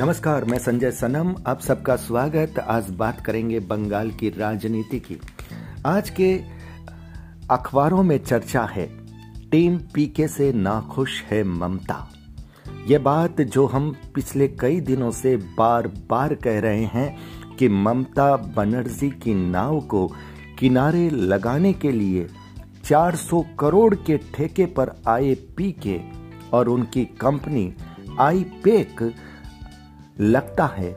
नमस्कार, मैं संजय सनम। आप सबका स्वागत। आज बात करेंगे बंगाल की राजनीति की। आज के अखबारों में चर्चा है। टीम पीके से नाखुश है ममता। ये बात जो हम पिछले कई दिनों से बार बार कह रहे हैं कि ममता बनर्जी की नाव को किनारे लगाने के लिए 400 करोड़ के ठेके पर आए पीके और उनकी कंपनी आई पेक लगता है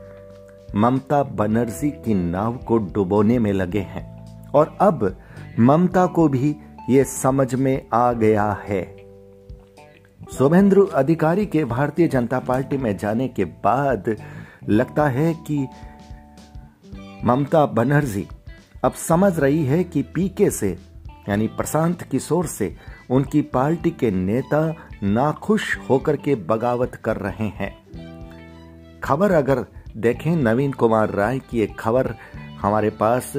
ममता बनर्जी की नाव को डुबोने में लगे हैं। और अब ममता को भी ये समझ में आ गया है। शुभेंद्र अधिकारी के भारतीय जनता पार्टी में जाने के बाद लगता है कि ममता बनर्जी अब समझ रही है कि पीके से, यानी प्रशांत किशोर से, उनकी पार्टी के नेता नाखुश होकर के बगावत कर रहे हैं। खबर अगर देखें नवीन कुमार राय की एक खबर हमारे पास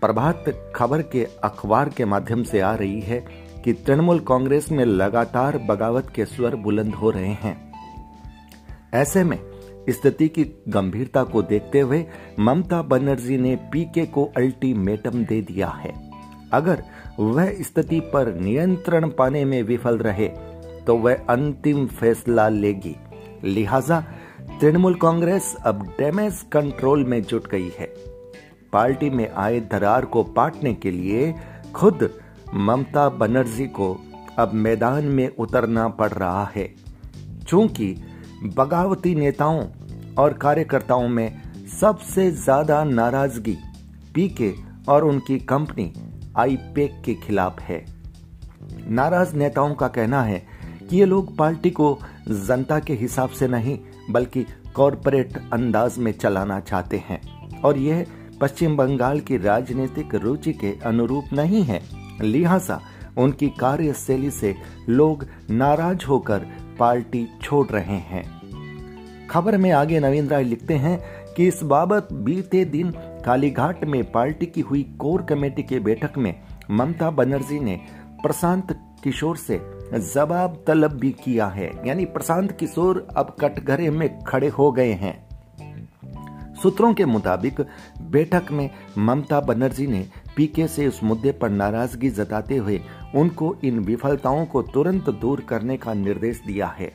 प्रभात खबर के अखबार के माध्यम से आ रही है कि तृणमूल कांग्रेस में लगातार बगावत के स्वर बुलंद हो रहे हैं। ऐसे में स्थिति की गंभीरता को देखते हुए ममता बनर्जी ने पीके को अल्टीमेटम दे दिया है। अगर वह स्थिति पर नियंत्रण पाने में विफल रहे तो वह अंतिम फैसला लेगी। लिहाजा तृणमूल कांग्रेस अब डैमेज कंट्रोल में जुट गई है। पार्टी में आए दरार को पाटने के लिए खुद ममता बनर्जी को अब मैदान में उतरना पड़ रहा है। चूँकि बगावती नेताओं और कार्यकर्ताओं में सबसे ज़्यादा नाराज़गी पीके और उनकी कंपनी आईपेक के खिलाफ है। नाराज़ नेताओं का कहना है कि ये लोग पार्टी को जनता के हिसाब से नहीं, बल्कि कॉरपोरेट अंदाज में चलाना चाहते हैं। और यह पश्चिम बंगाल की राजनीतिक रुचि के अनुरूप नहीं है। लिहाजा उनकी कार्यशैली से लोग नाराज़ होकर पार्टी छोड़ रहे हैं। खबर में आगे नवीन राय लिखते हैं कि इस बाबत बीते दिन कालीघाट में पार्टी की हुई कोर कमेटी की बैठक में ममता बनर्जी ने प्रशांत किशोर से जवाब तलब भी किया है। यानी प्रशांत किशोर अब कटघरे में खड़े हो गए हैं। सूत्रों के मुताबिक, बैठक में ममता बनर्जी ने पीके से उस मुद्दे पर नाराज़गी जताते हुए उनको इन विफलताओं को तुरंत दूर करने का निर्देश दिया है।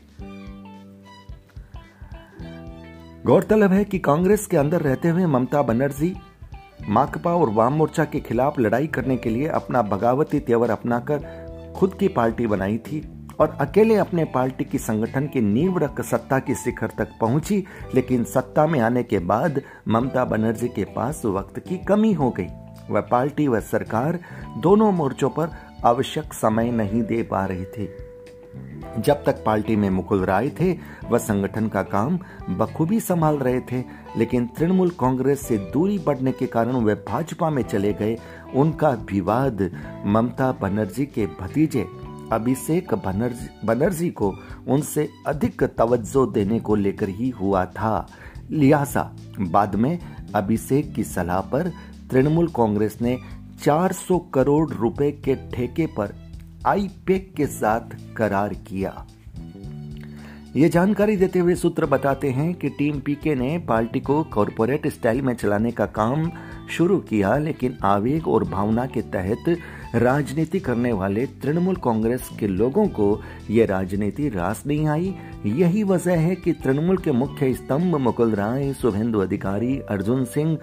गौरतलब है कि कांग्रेस के अंदर रहते हुए ममता बनर्जी, माकपा और वाम मोर्चा के खिलाफ लड़ाई करने के लिए अपना बगावती तेवर अपनाकर खुद की पार्टी बनाई थी और अकेले अपने पार्टी की संगठन की नींव रख सत्ता की शिखर तक पहुँची, लेकिन सत्ता में आने के बाद ममता बनर्जी के पास वक्त की कमी हो गई। वह पार्टी व सरकार दोनों मोर्चों पर आवश्यक समय नहीं दे पा रही थी। जब तक पार्टी में मुकुल राय थे, वह संगठन का काम बखूबी संभाल रहे थे, लेकिन तृणमूल कांग्रेस से दूरी बढ़ने के कारण वे भाजपा में चले गए उनका विवाद ममता बनर्जी के भतीजे अभिषेक बनर्जी बनर्जी को उनसे अधिक तवज्जो देने को लेकर ही हुआ था लिहाजा बाद में अभिषेक की सलाह पर तृणमूल कांग्रेस ने 400 करोड़ रुपए के ठेके पर आईपेक के साथ करार किया। ये जानकारी देते हुए सूत्र बताते हैं कि टीम पीके ने पार्टी को कॉरपोरेट स्टाइल में चलाने का काम शुरू किया, लेकिन आवेग और भावना के तहत राजनीति करने वाले तृणमूल कांग्रेस के लोगों को यह राजनीति रास नहीं आई। यही वजह है कि तृणमूल के मुख्य स्तंभ मुकुल राय, शुभेंदु अधिकारी, अर्जुन सिंह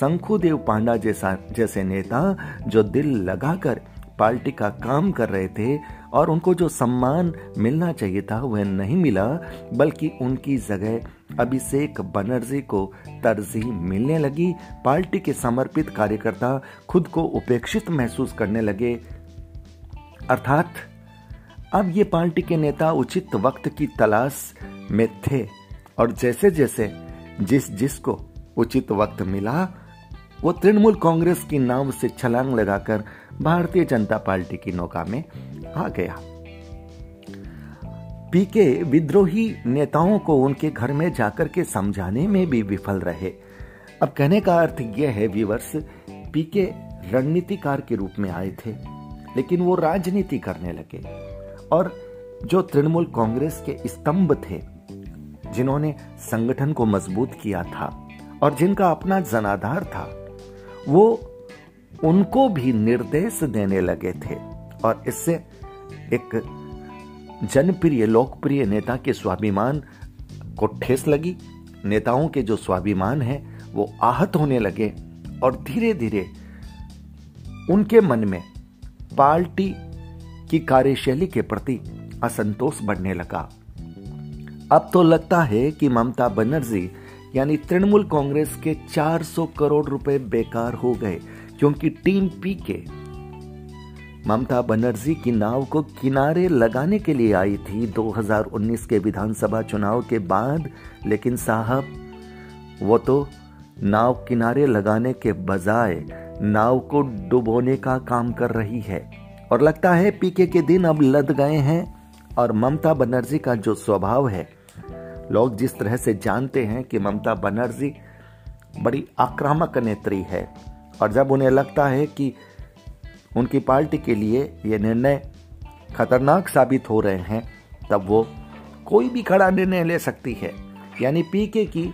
शंखुदेव पांडा जैसा, जैसे नेता, जो दिल लगाकर पार्टी का काम कर रहे थे और उनको जो सम्मान मिलना चाहिए था, वह नहीं मिला, बल्कि उनकी जगह अभिषेक बनर्जी को तरजीह मिलने लगी। पार्टी के समर्पित कार्यकर्ता खुद को उपेक्षित महसूस करने लगे। अर्थात, अब ये पार्टी के नेता उचित वक्त की तलाश में थे, और जैसे जैसे जिस जिसको उचित वक्त मिला, वो तृणमूल कांग्रेस की नाव से छलांग लगाकर भारतीय जनता पार्टी की नौका में आ गया। पीके विद्रोही नेताओं को उनके घर में जाकर के समझाने में भी विफल रहे। अब कहने का अर्थ यह है व्यूवर्स पीके रणनीतिकार के रूप में आए थे, लेकिन वो राजनीति करने लगे। और जो तृणमूल कांग्रेस के स्तंभ थे, जिन्होंने संगठन को मज़बूत किया था और जिनका अपना जनाधार था, वो उनको भी निर्देश देने लगे थे। और इससे एक जनप्रिय, लोकप्रिय नेता के स्वाभिमान को ठेस लगी। नेताओं के जो स्वाभिमान है, वो आहत होने लगे और धीरे धीरे उनके मन में पार्टी की कार्यशैली के प्रति असंतोष बढ़ने लगा। अब तो लगता है कि ममता बनर्जी, यानी तृणमूल कांग्रेस के 400 करोड़ रुपए बेकार हो गए, क्योंकि टीम पी के ममता बनर्जी की नाव को किनारे लगाने के लिए आई थी 2019 के विधानसभा चुनाव के बाद, लेकिन साहब, वो तो नाव किनारे लगाने के बजाय नाव को डुबोने का काम कर रही है। और लगता है पीके के दिन अब लद गए हैं, और ममता बनर्जी का जो स्वभाव है, लोग जिस तरह से जानते हैं कि ममता बनर्जी बड़ी आक्रामक नेत्री है, और जब उन्हें लगता है कि उनकी पार्टी के लिए ये निर्णय खतरनाक साबित हो रहे हैं। तब वो कोई भी खड़ा निर्णय ले सकती है। यानी पीके की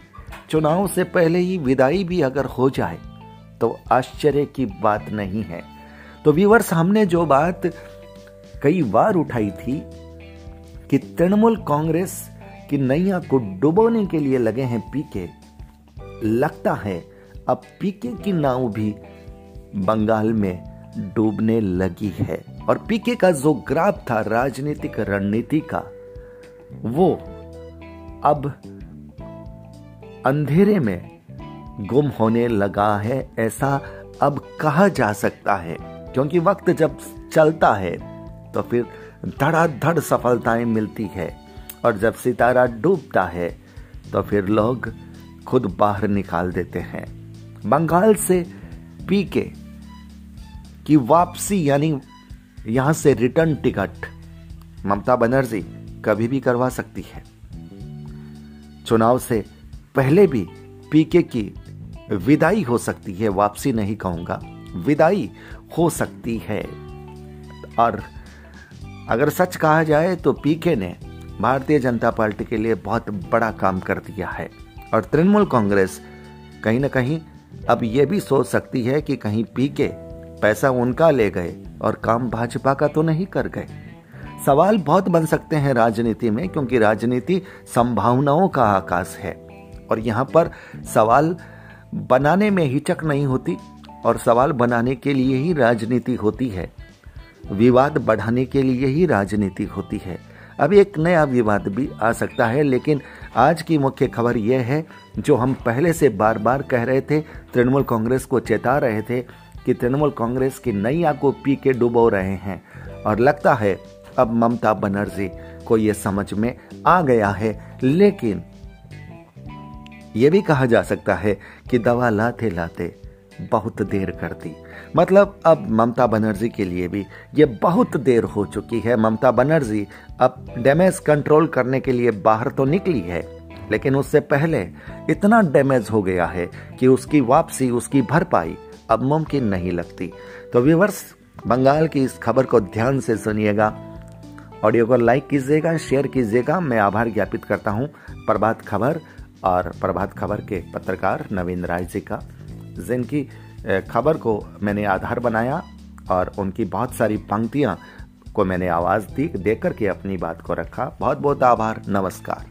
चुनाव से पहले ही विदाई भी अगर हो जाए तो आश्चर्य की बात नहीं है। तो व्यूवर्स हमने जो बात कई बार उठाई थी कि तृणमूल कांग्रेस की नैया को डुबोने के लिए लगे हैं पीके, लगता है अब पीके की नाव भी बंगाल में डूबने लगी है। और पीके का जो ग्राफ था, राजनीतिक रणनीति का, वो अब अंधेरे में गुम होने लगा है, ऐसा अब कहा जा सकता है। क्योंकि वक्त जब चलता है तो फिर धड़ाधड़ सफलताएँ मिलती है। और जब सितारा डूबता है तो फिर लोग खुद बाहर निकाल देते हैं। बंगाल से पीके की वापसी, यानी यहाँ से रिटर्न टिकट ममता बनर्जी कभी भी करवा सकती है। चुनाव से पहले भी पीके की विदाई हो सकती है, वापसी नहीं कहूँगा, विदाई हो सकती है। और अगर सच कहा जाए तो पीके ने भारतीय जनता पार्टी के लिए बहुत बड़ा काम कर दिया है। और तृणमूल कांग्रेस कहीं ना कहीं अब यह भी सोच सकती है कि कहीं पीके पैसा उनका ले गए और काम भाजपा का तो नहीं कर गए। सवाल बहुत बन सकते हैं राजनीति में, क्योंकि राजनीति संभावनाओं का आकाश है। और यहाँ पर सवाल बनाने में हिचक नहीं होती, और सवाल बनाने के लिए ही राजनीति होती है। विवाद बढ़ाने के लिए ही राजनीति होती है। अब एक नया विवाद भी आ सकता है, लेकिन आज की मुख्य खबर यह है, जो हम पहले से बार बार कह रहे थे, तृणमूल कांग्रेस को चेता रहे थे कि तृणमूल कांग्रेस की नैया को पी के डुबो रहे हैं और लगता है अब ममता बनर्जी को यह समझ में आ गया है। लेकिन यह भी कहा जा सकता है कि दवा लाते लाते बहुत देर कर दी। मतलब अब ममता बनर्जी के लिए भी ये बहुत देर हो चुकी है। ममता बनर्जी अब डैमेज कंट्रोल करने के लिए बाहर तो निकली है, लेकिन उससे पहले इतना डैमेज हो गया है कि उसकी वापसी, उसकी भरपाई अब मुमकिन नहीं लगती। तो व्यूवर्स बंगाल की इस खबर को ध्यान से सुनिएगा। ऑडियो को लाइक कीजिएगा, शेयर कीजिएगा। मैं आभार ज्ञापित करता हूँ प्रभात खबर और प्रभात खबर के पत्रकार नवीन राय जी का, जिनकी खबर को मैंने आधार बनाया और उनकी बहुत सारी पंक्तियाँ को मैंने आवाज़ दी देकर के अपनी बात को रखा। बहुत बहुत आभार, नमस्कार।